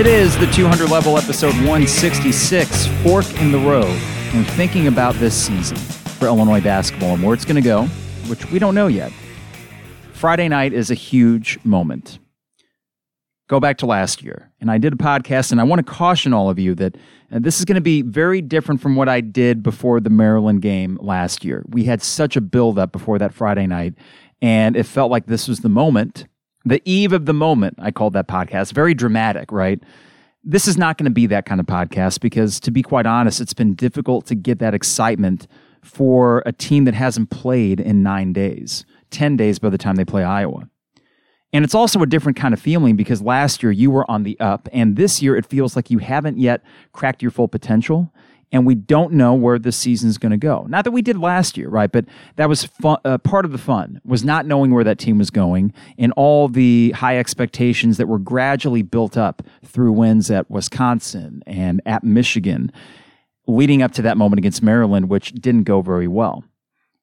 It is the 200 level episode 166, Fork in the Road, and thinking about this season for Illinois basketball and where it's going to go, which we don't know yet. Friday night is a huge moment. Go back to last year, and I did a podcast, and I want to caution all of you that uh, this is going to be very different from what I did before the Maryland game last year. We had such a buildup before that Friday night, and it felt like this was the moment the eve of the moment, I called that podcast. Very dramatic, right? This is not going to be that kind of podcast because, to be quite honest, it's been difficult to get that excitement for a team that hasn't played in nine days, 10 days by the time they play Iowa. And it's also a different kind of feeling because last year you were on the up, and this year it feels like you haven't yet cracked your full potential and we don't know where the season's going to go. Not that we did last year, right? But that was fun, uh, part of the fun was not knowing where that team was going and all the high expectations that were gradually built up through wins at Wisconsin and at Michigan, leading up to that moment against Maryland, which didn't go very well.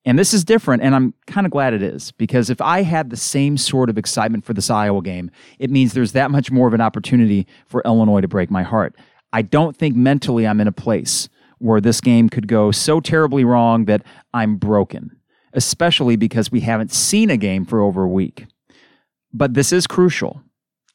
And this is different, and I'm kind of glad it is because if I had the same sort of excitement for this Iowa game, it means there's that much more of an opportunity for Illinois to break my heart. I don't think mentally I'm in a place where this game could go so terribly wrong that I'm broken, especially because we haven't seen a game for over a week. But this is crucial.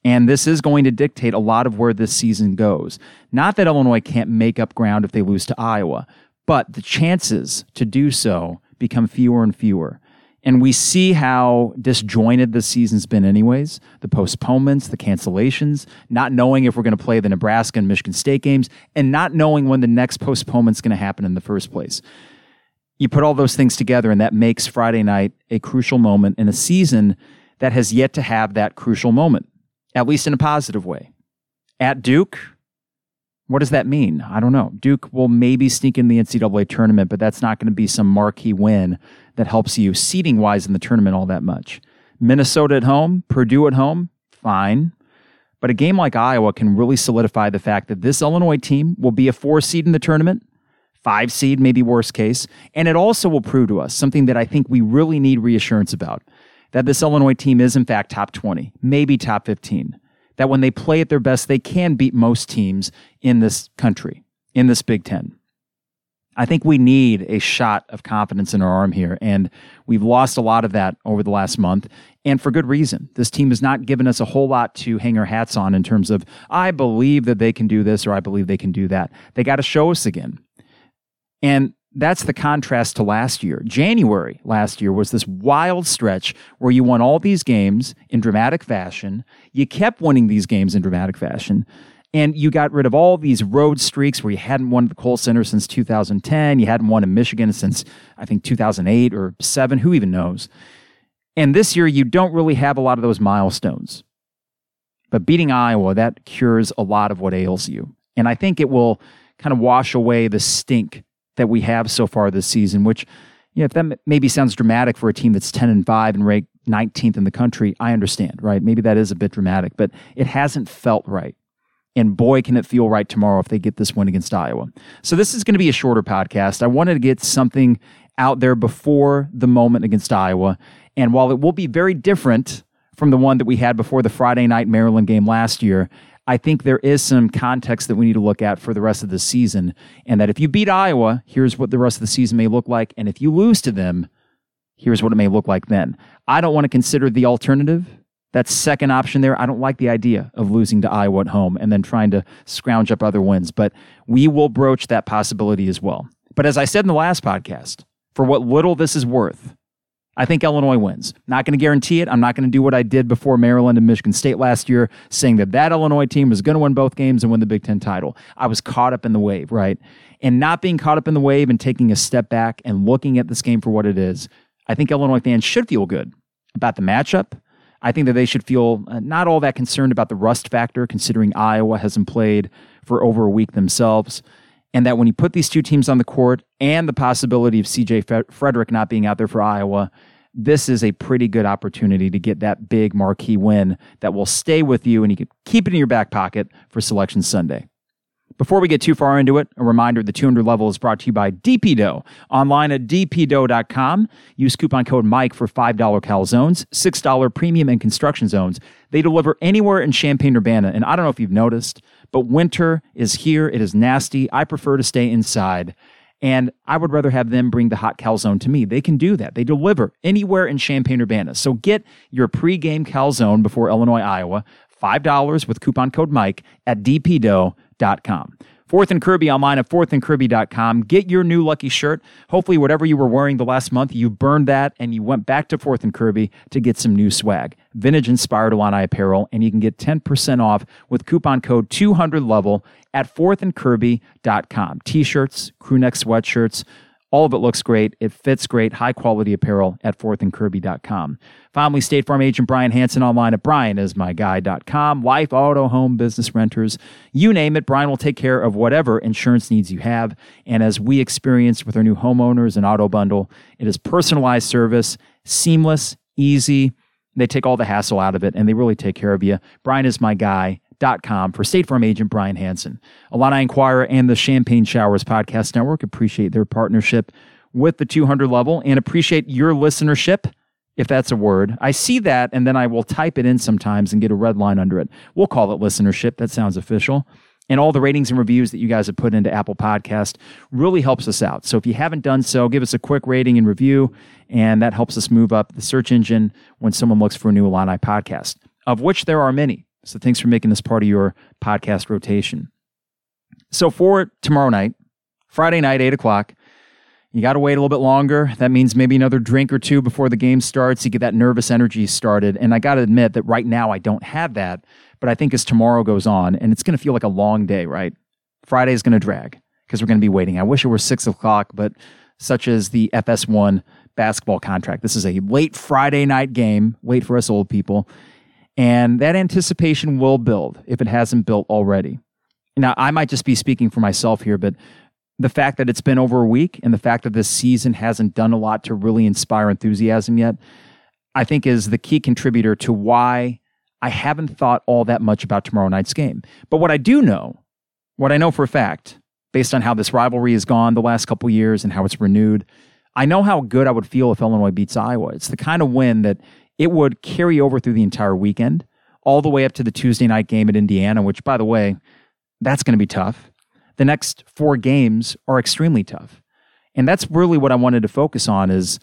And this is going to dictate a lot of where this season goes. Not that Illinois can't make up ground if they lose to Iowa, but the chances to do so become fewer and fewer. And we see how disjointed the season's been, anyways. The postponements, the cancellations, not knowing if we're going to play the Nebraska and Michigan State games, and not knowing when the next postponement's going to happen in the first place. You put all those things together, and that makes Friday night a crucial moment in a season that has yet to have that crucial moment, at least in a positive way. At Duke, what does that mean? I don't know. Duke will maybe sneak in the NCAA tournament, but that's not going to be some marquee win that helps you seating wise in the tournament all that much. Minnesota at home, Purdue at home, fine. But a game like Iowa can really solidify the fact that this Illinois team will be a four seed in the tournament, five seed, maybe worst case. And it also will prove to us something that I think we really need reassurance about that this Illinois team is, in fact, top 20, maybe top 15 that when they play at their best, they can beat most teams in this country, in this Big Ten. I think we need a shot of confidence in our arm here, and we've lost a lot of that over the last month, and for good reason. This team has not given us a whole lot to hang our hats on in terms of, I believe that they can do this or I believe they can do that. They got to show us again. And that's the contrast to last year. January last year was this wild stretch where you won all these games in dramatic fashion. You kept winning these games in dramatic fashion. And you got rid of all these road streaks where you hadn't won at the Kohl Center since 2010. You hadn't won in Michigan since, I think, 2008 or 7. Who even knows? And this year, you don't really have a lot of those milestones. But beating Iowa, that cures a lot of what ails you. And I think it will kind of wash away the stink that we have so far this season, which, you know, if that maybe sounds dramatic for a team that's 10 and 5 and ranked 19th in the country, I understand, right? Maybe that is a bit dramatic, but it hasn't felt right. And boy, can it feel right tomorrow if they get this win against Iowa. So, this is going to be a shorter podcast. I wanted to get something out there before the moment against Iowa. And while it will be very different from the one that we had before the Friday night Maryland game last year, I think there is some context that we need to look at for the rest of the season. And that if you beat Iowa, here's what the rest of the season may look like. And if you lose to them, here's what it may look like then. I don't want to consider the alternative. That second option there, I don't like the idea of losing to Iowa at home and then trying to scrounge up other wins, but we will broach that possibility as well. But as I said in the last podcast, for what little this is worth, I think Illinois wins. Not going to guarantee it. I'm not going to do what I did before Maryland and Michigan State last year, saying that that Illinois team was going to win both games and win the Big Ten title. I was caught up in the wave, right? And not being caught up in the wave and taking a step back and looking at this game for what it is, I think Illinois fans should feel good about the matchup. I think that they should feel uh, not all that concerned about the rust factor, considering Iowa hasn't played for over a week themselves and that when you put these two teams on the court and the possibility of CJ Frederick not being out there for Iowa, this is a pretty good opportunity to get that big marquee win that will stay with you and you can keep it in your back pocket for Selection Sunday. Before we get too far into it, a reminder the 200 level is brought to you by D.P. Dough. Online at dpdough.com. Use coupon code Mike for $5 calzones, $6 premium and construction zones. They deliver anywhere in Champaign Urbana. And I don't know if you've noticed, but winter is here. It is nasty. I prefer to stay inside. And I would rather have them bring the hot calzone to me. They can do that. They deliver anywhere in Champaign Urbana. So get your pregame calzone before Illinois, Iowa. $5 with coupon code Mike at dpdough.com. Fourth and Kirby online at fourthandkirby.com. Get your new lucky shirt. Hopefully, whatever you were wearing the last month, you burned that and you went back to Fourth and Kirby to get some new swag. Vintage inspired Illini apparel, and you can get 10% off with coupon code 200level at fourthandkirby.com. T shirts, crewneck sweatshirts, all of it looks great. It fits great. High quality apparel at fourthandkirby.com. Finally, State Farm agent Brian Hanson online at brianismyguy.com. Life, auto, home, business renters, you name it. Brian will take care of whatever insurance needs you have. And as we experienced with our new homeowners and auto bundle, it is personalized service, seamless, easy. They take all the hassle out of it and they really take care of you. Brian is my guy com for State Farm agent Brian Hanson. Illini Inquirer and the Champagne Showers Podcast Network appreciate their partnership with the 200 level and appreciate your listenership, if that's a word. I see that and then I will type it in sometimes and get a red line under it. We'll call it listenership. That sounds official. And all the ratings and reviews that you guys have put into Apple Podcast really helps us out. So if you haven't done so, give us a quick rating and review, and that helps us move up the search engine when someone looks for a new Illini podcast, of which there are many. So thanks for making this part of your podcast rotation. So for tomorrow night, Friday night, 8 o'clock, you got to wait a little bit longer. That means maybe another drink or two before the game starts. You get that nervous energy started. And I got to admit that right now I don't have that. But I think as tomorrow goes on, and it's going to feel like a long day, right? Friday is going to drag because we're going to be waiting. I wish it were six o'clock, but such as the FS1 basketball contract. This is a late Friday night game. Wait for us old people. And that anticipation will build if it hasn't built already. Now, I might just be speaking for myself here, but the fact that it's been over a week and the fact that this season hasn't done a lot to really inspire enthusiasm yet, I think is the key contributor to why I haven't thought all that much about tomorrow night's game. But what I do know, what I know for a fact, based on how this rivalry has gone the last couple years and how it's renewed, I know how good I would feel if Illinois beats Iowa. It's the kind of win that it would carry over through the entire weekend, all the way up to the Tuesday night game at Indiana, which, by the way, that's going to be tough. The next four games are extremely tough. And that's really what I wanted to focus on is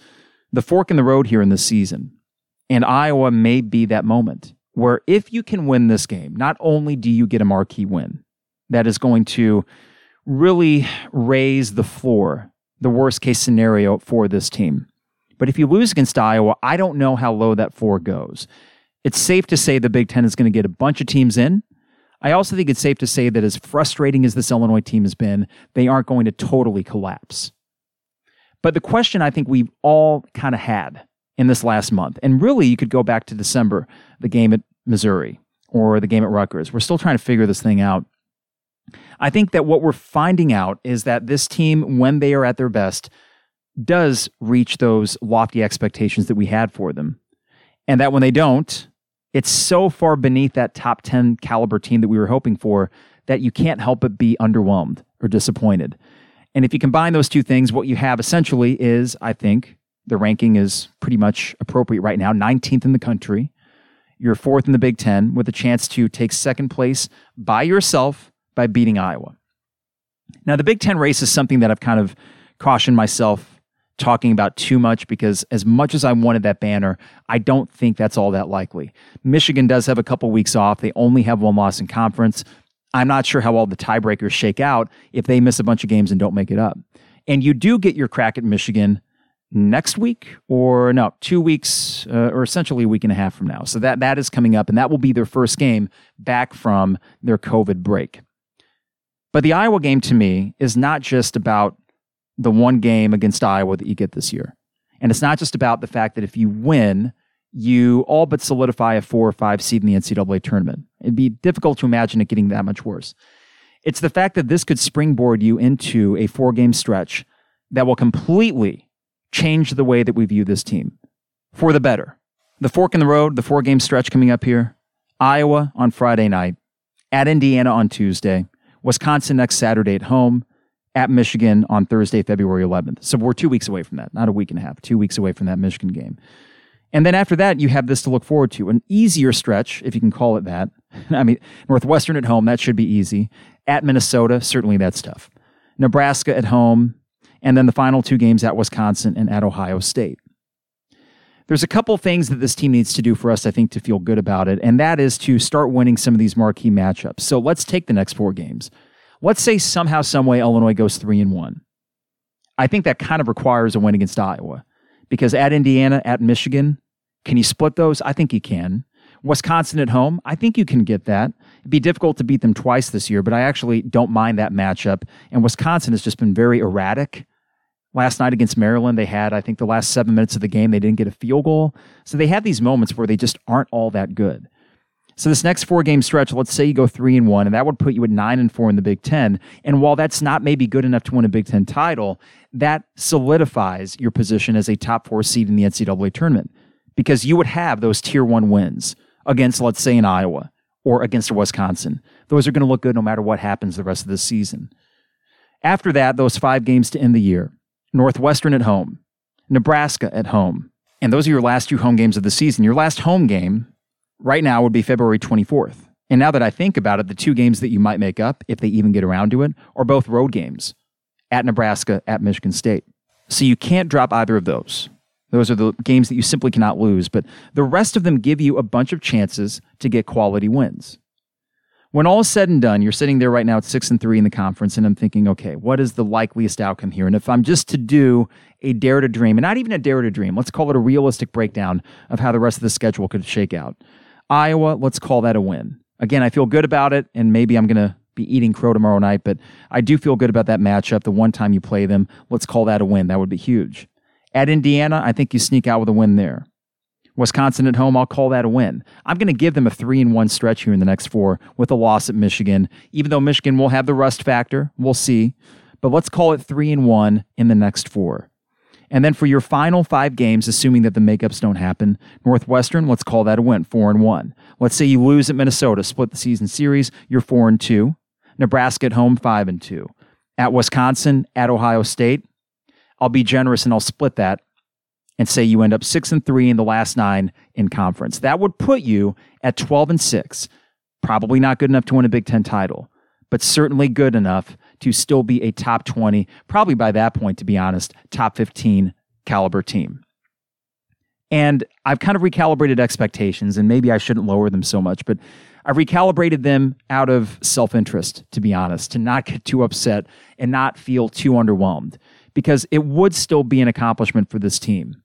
the fork in the road here in this season. And Iowa may be that moment where if you can win this game, not only do you get a marquee win that is going to really raise the floor, the worst case scenario for this team, but if you lose against Iowa, I don't know how low that four goes. It's safe to say the Big Ten is going to get a bunch of teams in. I also think it's safe to say that as frustrating as this Illinois team has been, they aren't going to totally collapse. But the question I think we've all kind of had in this last month, and really you could go back to December, the game at Missouri or the game at Rutgers. We're still trying to figure this thing out. I think that what we're finding out is that this team, when they are at their best, does reach those lofty expectations that we had for them. And that when they don't, it's so far beneath that top 10 caliber team that we were hoping for that you can't help but be underwhelmed or disappointed. And if you combine those two things, what you have essentially is, I think, the ranking is pretty much appropriate right now 19th in the country. You're fourth in the Big Ten with a chance to take second place by yourself by beating Iowa. Now, the Big Ten race is something that I've kind of cautioned myself talking about too much because as much as I wanted that banner, I don't think that's all that likely. Michigan does have a couple weeks off. They only have one loss in conference. I'm not sure how all the tiebreakers shake out if they miss a bunch of games and don't make it up. And you do get your crack at Michigan next week or no, two weeks uh, or essentially a week and a half from now. So that that is coming up and that will be their first game back from their COVID break. But the Iowa game to me is not just about the one game against Iowa that you get this year. And it's not just about the fact that if you win, you all but solidify a four or five seed in the NCAA tournament. It'd be difficult to imagine it getting that much worse. It's the fact that this could springboard you into a four game stretch that will completely change the way that we view this team for the better. The fork in the road, the four game stretch coming up here Iowa on Friday night, at Indiana on Tuesday, Wisconsin next Saturday at home, at Michigan on Thursday, February 11th. So we're two weeks away from that, not a week and a half, two weeks away from that Michigan game. And then after that, you have this to look forward to an easier stretch, if you can call it that. I mean, Northwestern at home, that should be easy. At Minnesota, certainly that's tough. Nebraska at home, and then the final two games at Wisconsin and at Ohio State. There's a couple things that this team needs to do for us, I think, to feel good about it, and that is to start winning some of these marquee matchups. So let's take the next four games. Let's say somehow, someway, Illinois goes three and one. I think that kind of requires a win against Iowa because at Indiana, at Michigan, can you split those? I think you can. Wisconsin at home, I think you can get that. It'd be difficult to beat them twice this year, but I actually don't mind that matchup. And Wisconsin has just been very erratic. Last night against Maryland, they had, I think, the last seven minutes of the game, they didn't get a field goal. So they have these moments where they just aren't all that good. So this next four game stretch, let's say you go three and one, and that would put you at nine and four in the Big Ten. And while that's not maybe good enough to win a Big Ten title, that solidifies your position as a top four seed in the NCAA tournament because you would have those tier one wins against, let's say, in Iowa or against Wisconsin. Those are going to look good no matter what happens the rest of the season. After that, those five games to end the year Northwestern at home, Nebraska at home. And those are your last two home games of the season. Your last home game right now would be February 24th. And now that I think about it, the two games that you might make up, if they even get around to it, are both road games at Nebraska, at Michigan State. So you can't drop either of those. Those are the games that you simply cannot lose, but the rest of them give you a bunch of chances to get quality wins. When all is said and done, you're sitting there right now at six and three in the conference, and I'm thinking, okay, what is the likeliest outcome here? And if I'm just to do a dare to dream, and not even a dare to dream, let's call it a realistic breakdown of how the rest of the schedule could shake out. Iowa, let's call that a win. Again, I feel good about it, and maybe I'm going to be eating crow tomorrow night, but I do feel good about that matchup. The one time you play them, let's call that a win. That would be huge. At Indiana, I think you sneak out with a win there. Wisconsin at home, I'll call that a win. I'm going to give them a three and one stretch here in the next four with a loss at Michigan. Even though Michigan will have the rust factor, we'll see. But let's call it three and one in the next four. And then for your final five games, assuming that the makeups don't happen, Northwestern, let's call that a win, four and one. Let's say you lose at Minnesota, split the season series, you're four and two. Nebraska at home, five and two. At Wisconsin, at Ohio State, I'll be generous and I'll split that and say you end up six and three in the last nine in conference. That would put you at 12 and six. Probably not good enough to win a Big Ten title, but certainly good enough to still be a top 20, probably by that point, to be honest, top 15 caliber team. And I've kind of recalibrated expectations, and maybe I shouldn't lower them so much, but I've recalibrated them out of self interest, to be honest, to not get too upset and not feel too underwhelmed, because it would still be an accomplishment for this team.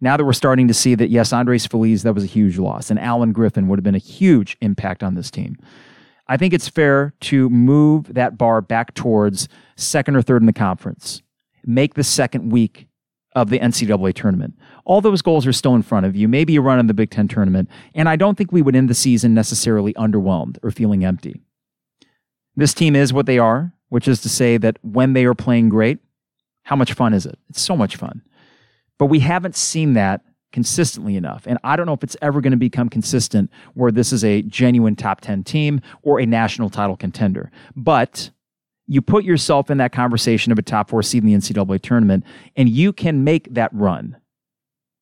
Now that we're starting to see that, yes, Andres Feliz, that was a huge loss, and Alan Griffin would have been a huge impact on this team. I think it's fair to move that bar back towards second or third in the conference. Make the second week of the NCAA tournament. All those goals are still in front of you. Maybe you run in the Big Ten tournament. And I don't think we would end the season necessarily underwhelmed or feeling empty. This team is what they are, which is to say that when they are playing great, how much fun is it? It's so much fun. But we haven't seen that consistently enough. And I don't know if it's ever going to become consistent where this is a genuine top 10 team or a national title contender. But you put yourself in that conversation of a top four seed in the NCAA tournament, and you can make that run.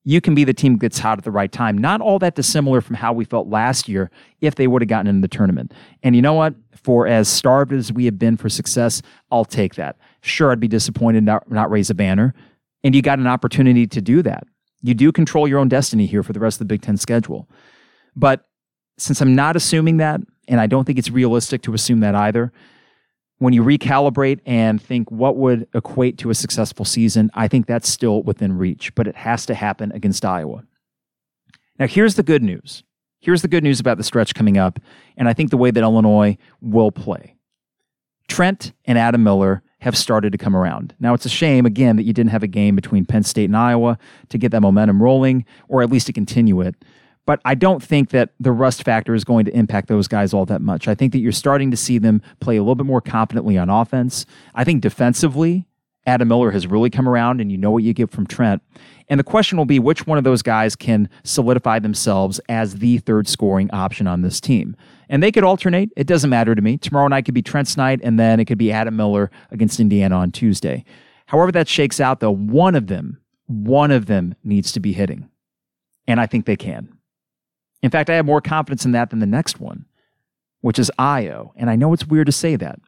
You can be the team that gets hot at the right time. Not all that dissimilar from how we felt last year if they would have gotten into the tournament. And you know what? For as starved as we have been for success, I'll take that. Sure, I'd be disappointed not, not raise a banner. And you got an opportunity to do that. You do control your own destiny here for the rest of the Big Ten schedule. But since I'm not assuming that, and I don't think it's realistic to assume that either, when you recalibrate and think what would equate to a successful season, I think that's still within reach, but it has to happen against Iowa. Now, here's the good news. Here's the good news about the stretch coming up, and I think the way that Illinois will play. Trent and Adam Miller have started to come around. Now, it's a shame, again, that you didn't have a game between Penn State and Iowa to get that momentum rolling, or at least to continue it. But I don't think that the rust factor is going to impact those guys all that much. I think that you're starting to see them play a little bit more competently on offense. I think defensively, Adam Miller has really come around and you know what you get from Trent. And the question will be which one of those guys can solidify themselves as the third scoring option on this team. And they could alternate. It doesn't matter to me. Tomorrow night could be Trent's night, and then it could be Adam Miller against Indiana on Tuesday. However, that shakes out, though, one of them, one of them needs to be hitting. And I think they can. In fact, I have more confidence in that than the next one, which is Ayo. And I know it's weird to say that.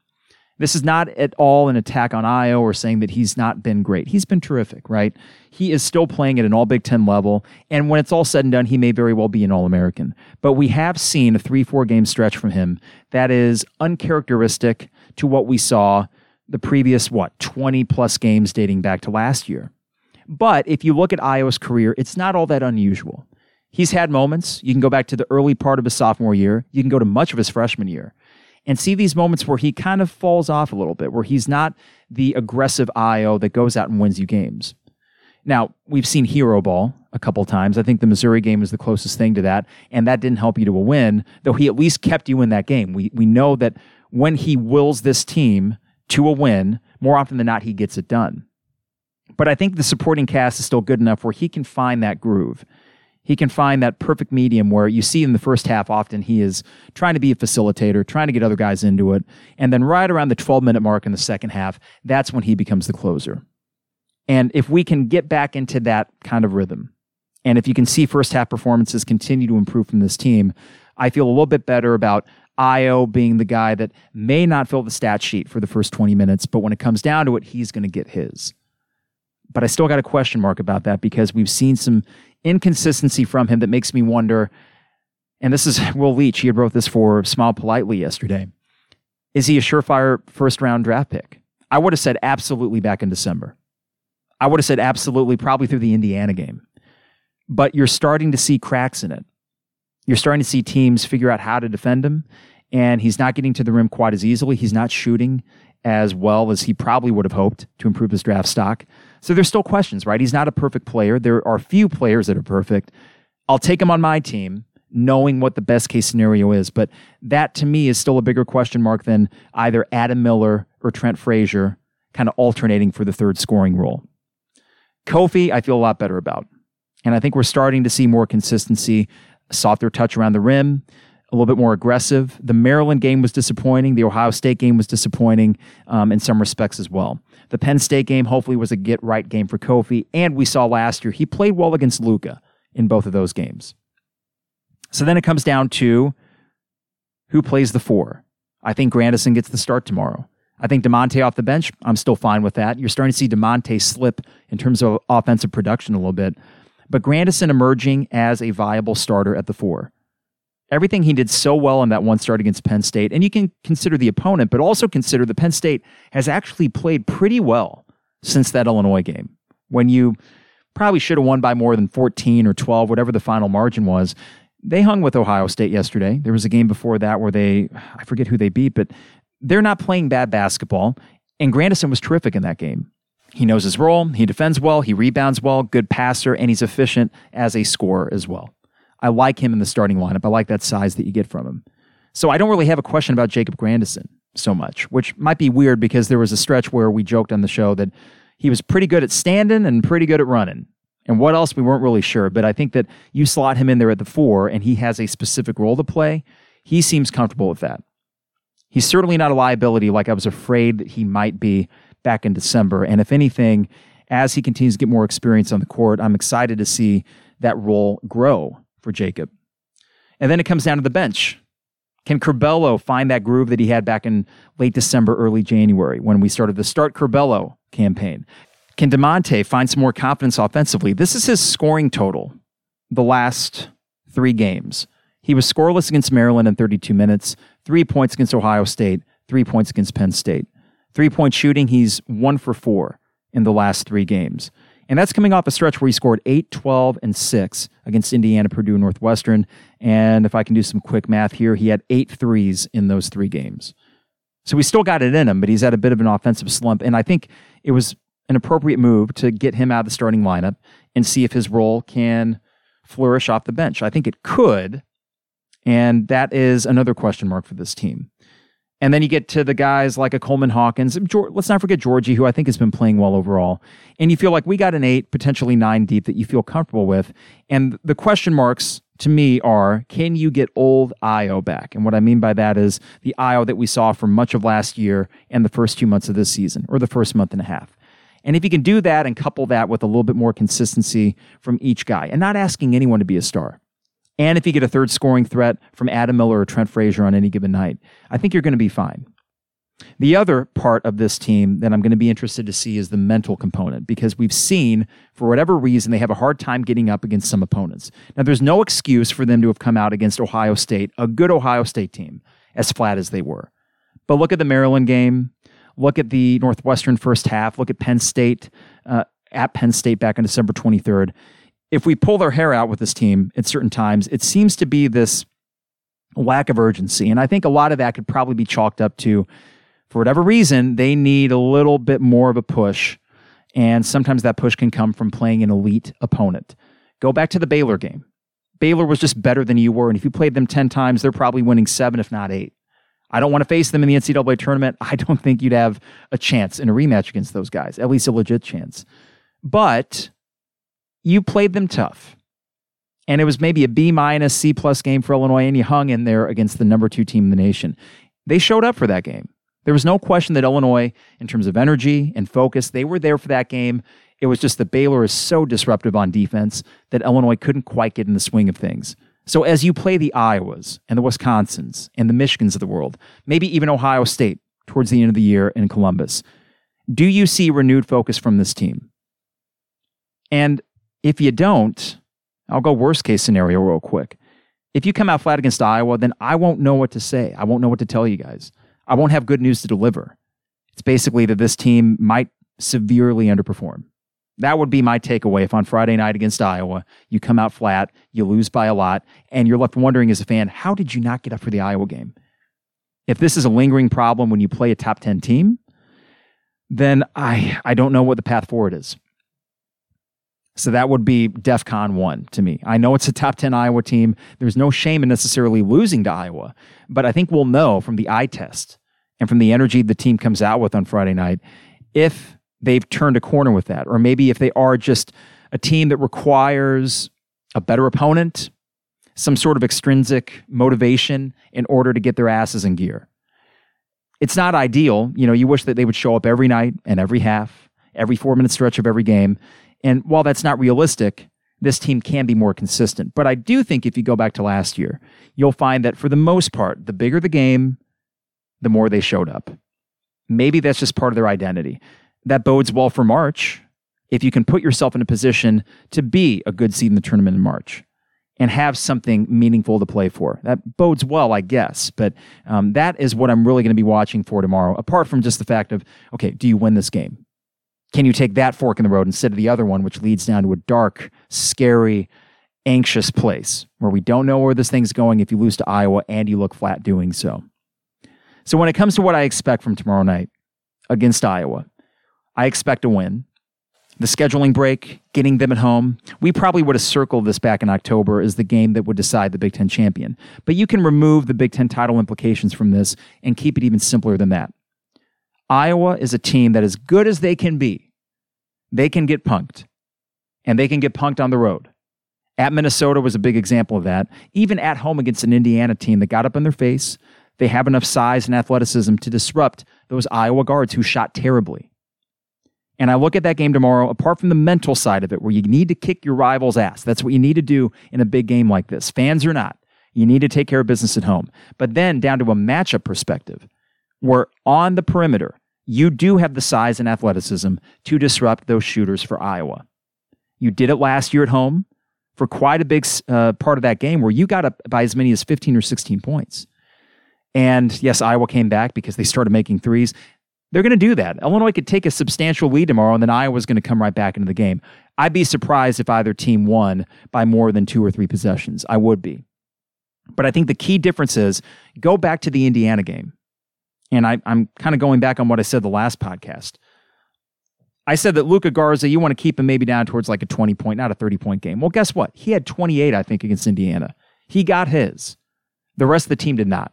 This is not at all an attack on Ayo or saying that he's not been great. He's been terrific, right? He is still playing at an all Big Ten level. And when it's all said and done, he may very well be an All American. But we have seen a three, four game stretch from him that is uncharacteristic to what we saw the previous, what, 20 plus games dating back to last year. But if you look at Ayo's career, it's not all that unusual. He's had moments. You can go back to the early part of his sophomore year. You can go to much of his freshman year and see these moments where he kind of falls off a little bit, where he's not the aggressive Ayo that goes out and wins you games. Now, we've seen hero ball a couple times. I think the Missouri game is the closest thing to that, and that didn't help you to a win, though he at least kept you in that game. We, we know that when he wills this team to a win, more often than not, he gets it done. But I think the supporting cast is still good enough where he can find that groove he can find that perfect medium where you see in the first half often he is trying to be a facilitator, trying to get other guys into it. And then right around the 12 minute mark in the second half, that's when he becomes the closer. And if we can get back into that kind of rhythm, and if you can see first half performances continue to improve from this team, I feel a little bit better about Ayo being the guy that may not fill the stat sheet for the first 20 minutes, but when it comes down to it, he's going to get his. But I still got a question mark about that because we've seen some inconsistency from him that makes me wonder. And this is Will Leach. He had wrote this for Smile Politely yesterday. Is he a surefire first round draft pick? I would have said absolutely back in December. I would have said absolutely probably through the Indiana game. But you're starting to see cracks in it. You're starting to see teams figure out how to defend him, and he's not getting to the rim quite as easily. He's not shooting as well as he probably would have hoped to improve his draft stock. So there's still questions, right? He's not a perfect player. There are few players that are perfect. I'll take him on my team, knowing what the best case scenario is. But that to me is still a bigger question mark than either Adam Miller or Trent Frazier kind of alternating for the third scoring role. Kofi, I feel a lot better about. And I think we're starting to see more consistency, softer touch around the rim, a little bit more aggressive. The Maryland game was disappointing. The Ohio State game was disappointing um, in some respects as well. The Penn State game hopefully was a get right game for Kofi. And we saw last year he played well against Luka in both of those games. So then it comes down to who plays the four. I think Grandison gets the start tomorrow. I think Da'Monte off the bench, I'm still fine with that. You're starting to see Da'Monte slip in terms of offensive production a little bit. But Grandison emerging as a viable starter at the four everything he did so well in that one start against Penn State, and you can consider the opponent, but also consider that Penn State has actually played pretty well since that Illinois game. When you probably should have won by more than 14 or 12, whatever the final margin was, they hung with Ohio State yesterday. There was a game before that where they, I forget who they beat, but they're not playing bad basketball. And Grandison was terrific in that game. He knows his role, he defends well, he rebounds well, good passer, and he's efficient as a scorer as well. I like him in the starting lineup. I like that size that you get from him. So I don't really have a question about Jacob Grandison so much, which might be weird because there was a stretch where we joked on the show that he was pretty good at standing and pretty good at running. And what else we weren't really sure, but I think that you slot him in there at the four and he has a specific role to play. He seems comfortable with that. He's certainly not a liability like I was afraid that he might be back in December. And if anything, as he continues to get more experience on the court, I'm excited to see that role grow for Jacob. And then it comes down to the bench. Can Curbelo find that groove that he had back in late December, early January when we started the Start Curbelo campaign? Can Da'Monte find some more confidence offensively? This is his scoring total the last three games. He was scoreless against Maryland in 32 minutes, three points against Ohio State, three points against Penn State. Three point shooting, he's one for four in the last three games. And that's coming off a stretch where he scored 8, 12, and 6 against Indiana, Purdue, Northwestern. And if I can do some quick math here, he had eight threes in those three games. So he still got it in him, but he's had a bit of an offensive slump. And I think it was an appropriate move to get him out of the starting lineup and see if his role can flourish off the bench. I think it could. And that is another question mark for this team. And then you get to the guys like a Coleman Hawkins. Let's not forget Giorgi, who I think has been playing well overall. And you feel like we got an eight, potentially nine deep that you feel comfortable with. And the question marks to me are can you get old Ayo back? And what I mean by that is the Ayo that we saw for much of last year and the first two months of this season, or the first month and a half. And if you can do that and couple that with a little bit more consistency from each guy and not asking anyone to be a star, and if you get a third scoring threat from Adam Miller or Trent Frazier on any given night, I think you're going to be fine. The other part of this team that I'm going to be interested to see is the mental component because we've seen, for whatever reason, they have a hard time getting up against some opponents. Now, there's no excuse for them to have come out against Ohio State, a good Ohio State team, as flat as they were. But look at the Maryland game. Look at the Northwestern first half. Look at Penn State uh, at Penn State back on December 23rd if we pull their hair out with this team at certain times, it seems to be this lack of urgency. And I think a lot of that could probably be chalked up to, for whatever reason, they need a little bit more of a push. And sometimes that push can come from playing an elite opponent. Go back to the Baylor game. Baylor was just better than you were. And if you played them 10 times, they're probably winning seven, if not eight. I don't want to face them in the NCAA tournament. I don't think you'd have a chance in a rematch against those guys, at least a legit chance. But you played them tough. And it was maybe a B minus, C plus game for Illinois, and you hung in there against the number two team in the nation. They showed up for that game. There was no question that Illinois, in terms of energy and focus, they were there for that game. It was just that Baylor is so disruptive on defense that Illinois couldn't quite get in the swing of things. So as you play the Iowas and the Wisconsins and the Michigans of the world, maybe even Ohio State towards the end of the year in Columbus, do you see renewed focus from this team? And if you don't, I'll go worst case scenario real quick. If you come out flat against Iowa, then I won't know what to say. I won't know what to tell you guys. I won't have good news to deliver. It's basically that this team might severely underperform. That would be my takeaway if on Friday night against Iowa, you come out flat, you lose by a lot, and you're left wondering as a fan, how did you not get up for the Iowa game? If this is a lingering problem when you play a top 10 team, then I, I don't know what the path forward is. So that would be DEF CON 1 to me. I know it's a top 10 Iowa team. There's no shame in necessarily losing to Iowa, but I think we'll know from the eye test and from the energy the team comes out with on Friday night if they've turned a corner with that, or maybe if they are just a team that requires a better opponent, some sort of extrinsic motivation in order to get their asses in gear. It's not ideal. You know, you wish that they would show up every night and every half, every four minute stretch of every game. And while that's not realistic, this team can be more consistent. But I do think if you go back to last year, you'll find that for the most part, the bigger the game, the more they showed up. Maybe that's just part of their identity. That bodes well for March if you can put yourself in a position to be a good seed in the tournament in March and have something meaningful to play for. That bodes well, I guess. But um, that is what I'm really going to be watching for tomorrow, apart from just the fact of, okay, do you win this game? Can you take that fork in the road instead of the other one, which leads down to a dark, scary, anxious place where we don't know where this thing's going if you lose to Iowa and you look flat doing so? So, when it comes to what I expect from tomorrow night against Iowa, I expect a win. The scheduling break, getting them at home, we probably would have circled this back in October as the game that would decide the Big Ten champion. But you can remove the Big Ten title implications from this and keep it even simpler than that. Iowa is a team that, as good as they can be, they can get punked. And they can get punked on the road. At Minnesota was a big example of that. Even at home against an Indiana team that got up in their face, they have enough size and athleticism to disrupt those Iowa guards who shot terribly. And I look at that game tomorrow, apart from the mental side of it, where you need to kick your rival's ass. That's what you need to do in a big game like this. Fans or not, you need to take care of business at home. But then down to a matchup perspective, where on the perimeter, you do have the size and athleticism to disrupt those shooters for Iowa. You did it last year at home for quite a big uh, part of that game where you got up by as many as 15 or 16 points. And yes, Iowa came back because they started making threes. They're going to do that. Illinois could take a substantial lead tomorrow, and then Iowa's going to come right back into the game. I'd be surprised if either team won by more than two or three possessions. I would be. But I think the key difference is go back to the Indiana game and I, am kind of going back on what I said the last podcast. I said that Luka Garza, you want to keep him maybe down towards like a 20 point, not a 30 point game. Well, guess what? He had 28, I think, against Indiana. He got his. The rest of the team did not.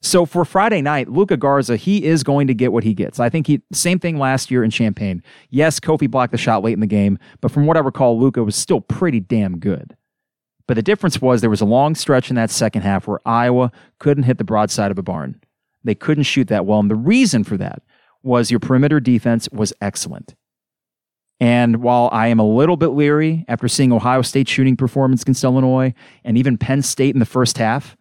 So for Friday night, Luka Garza, he is going to get what he gets. I think he same thing last year in Champaign. Yes, Kofi blocked the shot late in the game, but from what I recall, Luka was still pretty damn good. But the difference was there was a long stretch in that second half where Iowa couldn't hit the broadside of a barn. They couldn't shoot that well. And the reason for that was your perimeter defense was excellent. And while I am a little bit leery after seeing Ohio State shooting performance against Illinois and even Penn State in the first half,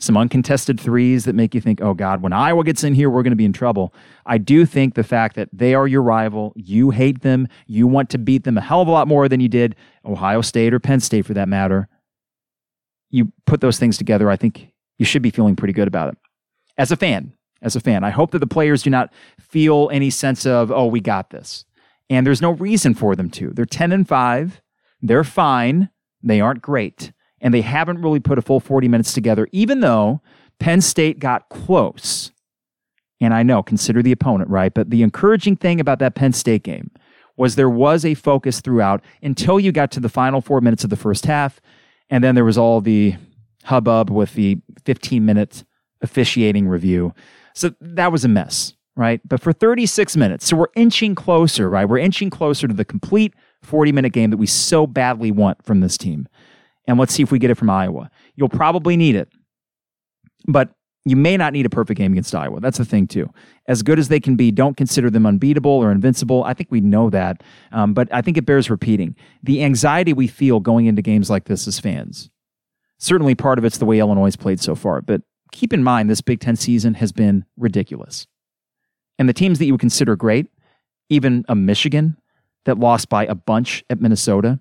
some uncontested threes that make you think, oh God, when Iowa gets in here, we're going to be in trouble. I do think the fact that they are your rival, you hate them, you want to beat them a hell of a lot more than you did Ohio State or Penn State for that matter you put those things together, I think you should be feeling pretty good about it. As a fan, as a fan, I hope that the players do not feel any sense of, oh, we got this. And there's no reason for them to. They're 10 and 5. They're fine. They aren't great. And they haven't really put a full 40 minutes together, even though Penn State got close. And I know, consider the opponent, right? But the encouraging thing about that Penn State game was there was a focus throughout until you got to the final four minutes of the first half. And then there was all the hubbub with the 15 minute officiating review. So that was a mess, right? But for 36 minutes, so we're inching closer, right? We're inching closer to the complete 40 minute game that we so badly want from this team. And let's see if we get it from Iowa. You'll probably need it, but you may not need a perfect game against Iowa. That's the thing, too. As good as they can be, don't consider them unbeatable or invincible. I think we know that. Um, but I think it bears repeating. The anxiety we feel going into games like this as fans, certainly part of it's the way Illinois played so far. But keep in mind, this Big Ten season has been ridiculous. And the teams that you would consider great, even a Michigan that lost by a bunch at Minnesota,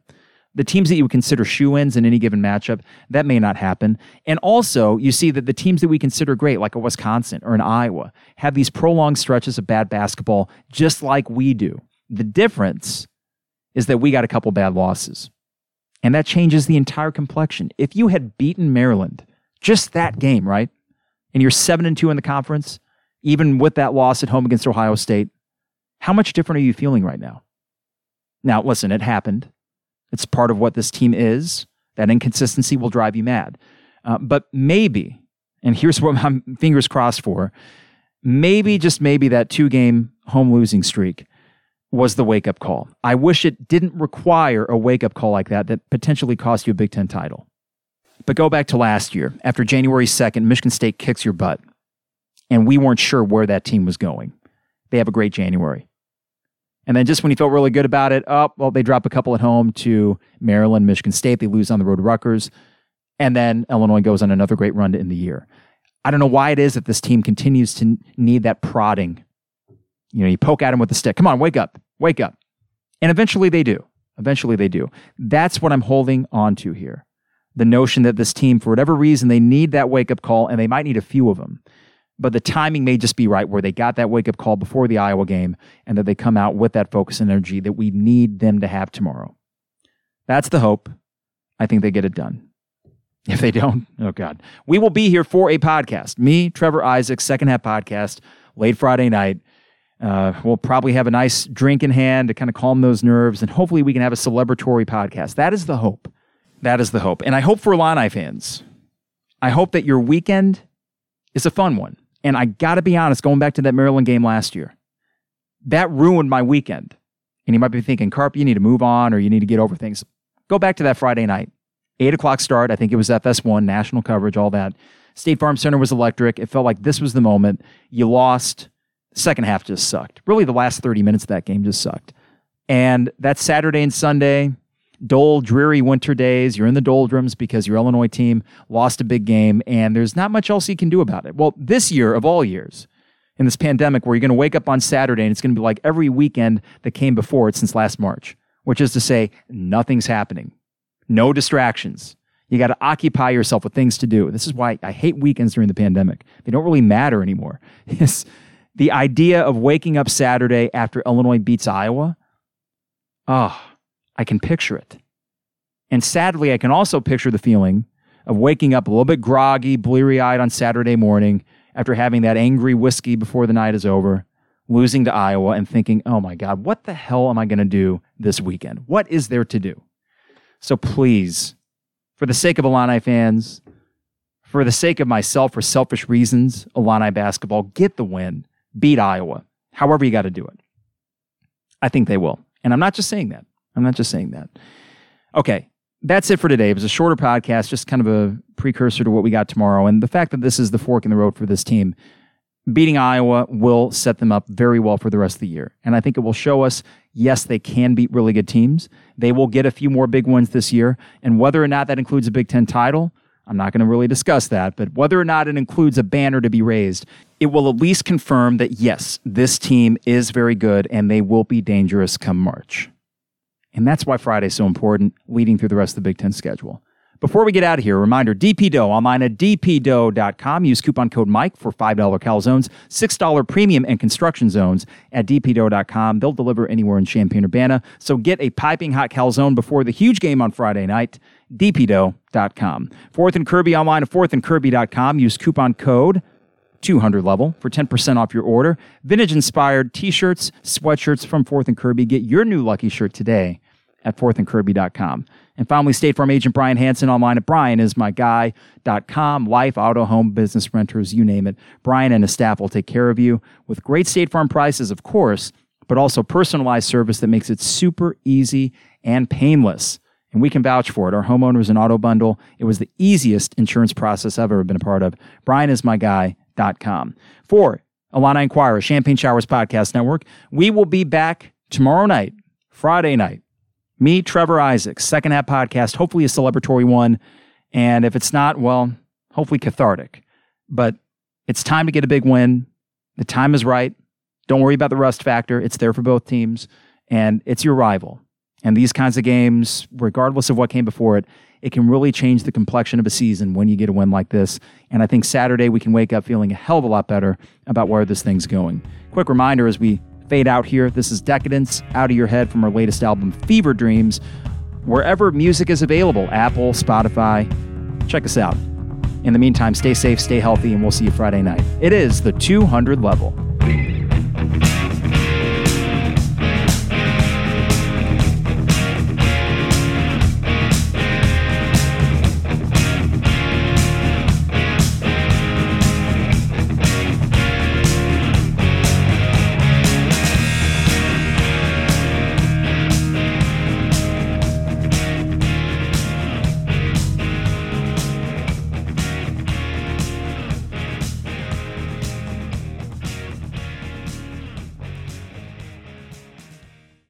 the teams that you would consider shoe ins in any given matchup, that may not happen. And also, you see that the teams that we consider great, like a Wisconsin or an Iowa, have these prolonged stretches of bad basketball just like we do. The difference is that we got a couple bad losses. And that changes the entire complexion. If you had beaten Maryland, just that game, right? And you're 7 and 2 in the conference, even with that loss at home against Ohio State, how much different are you feeling right now? Now, listen, it happened. It's part of what this team is. That inconsistency will drive you mad. Uh, but maybe, and here's what I'm fingers crossed for maybe, just maybe, that two game home losing streak was the wake up call. I wish it didn't require a wake up call like that that potentially cost you a Big Ten title. But go back to last year. After January 2nd, Michigan State kicks your butt, and we weren't sure where that team was going. They have a great January. And then just when you felt really good about it, oh, well, they drop a couple at home to Maryland, Michigan State. They lose on the road to Rutgers. And then Illinois goes on another great run to end the year. I don't know why it is that this team continues to need that prodding. You know, you poke at them with a stick. Come on, wake up, wake up. And eventually they do. Eventually they do. That's what I'm holding on to here. The notion that this team, for whatever reason, they need that wake up call and they might need a few of them but the timing may just be right where they got that wake up call before the Iowa game and that they come out with that focus and energy that we need them to have tomorrow. That's the hope. I think they get it done. If they don't, oh God. We will be here for a podcast. Me, Trevor Isaacs, second half podcast, late Friday night. Uh, we'll probably have a nice drink in hand to kind of calm those nerves, and hopefully we can have a celebratory podcast. That is the hope. That is the hope. And I hope for Illini fans, I hope that your weekend is a fun one. And I got to be honest, going back to that Maryland game last year, that ruined my weekend. And you might be thinking, Carp, you need to move on or you need to get over things. Go back to that Friday night. Eight o'clock start. I think it was FS1, national coverage, all that. State Farm Center was electric. It felt like this was the moment. You lost. Second half just sucked. Really, the last 30 minutes of that game just sucked. And that Saturday and Sunday, dull, dreary winter days. You're in the doldrums because your Illinois team lost a big game, and there's not much else you can do about it. Well, this year of all years, in this pandemic, where you're going to wake up on Saturday and it's going to be like every weekend that came before it since last March, which is to say, nothing's happening, no distractions. You got to occupy yourself with things to do. This is why I hate weekends during the pandemic. They don't really matter anymore. It's the idea of waking up Saturday after Illinois beats Iowa. Oh, I can picture it. And sadly, I can also picture the feeling of waking up a little bit groggy, bleary eyed on Saturday morning after having that angry whiskey before the night is over, losing to Iowa, and thinking, oh my God, what the hell am I going to do this weekend? What is there to do? So please, for the sake of Illini fans, for the sake of myself, for selfish reasons, Illini basketball, get the win, beat Iowa, however you got to do it. I think they will. And I'm not just saying that. I'm not just saying that. Okay, that's it for today. It was a shorter podcast, just kind of a precursor to what we got tomorrow. And the fact that this is the fork in the road for this team, beating Iowa will set them up very well for the rest of the year. And I think it will show us yes, they can beat really good teams. They will get a few more big ones this year. And whether or not that includes a Big Ten title, I'm not going to really discuss that, but whether or not it includes a banner to be raised, it will at least confirm that yes, this team is very good and they will be dangerous come March. And that's why Friday is so important, leading through the rest of the Big Ten schedule. Before we get out of here, reminder D.P. Dough online at dpdough.com. Use coupon code Mike for $5 calzones, $6 premium and construction zones at dpdough.com. They'll deliver anywhere in Champaign Urbana. So get a piping hot calzone before the huge game on Friday night. dpdough.com. Fourth and Kirby online at fourthandkirby.com. Use coupon code 200 level for 10% off your order. Vintage inspired t shirts, sweatshirts from Fourth and Kirby. Get your new lucky shirt today at fourthandkirby.com. And finally, State Farm agent Brian Hanson online at brianismyguy.com. Life, auto, home, business, renters, you name it. Brian and his staff will take care of you with great State Farm prices, of course, but also personalized service that makes it super easy and painless. And we can vouch for it. Our homeowners and auto bundle, it was the easiest insurance process I've ever been a part of. Brianismyguy.com. For Illini Inquirer, Champagne Showers Podcast Network, we will be back tomorrow night, Friday night, me, Trevor Isaacs, second half podcast, hopefully a celebratory one. And if it's not, well, hopefully cathartic. But it's time to get a big win. The time is right. Don't worry about the rust factor. It's there for both teams, and it's your rival. And these kinds of games, regardless of what came before it, it can really change the complexion of a season when you get a win like this. And I think Saturday we can wake up feeling a hell of a lot better about where this thing's going. Quick reminder as we fade out here. This is Decadence Out of Your Head from our latest album, Fever Dreams. Wherever music is available Apple, Spotify, check us out. In the meantime, stay safe, stay healthy, and we'll see you Friday night. It is the 200 level.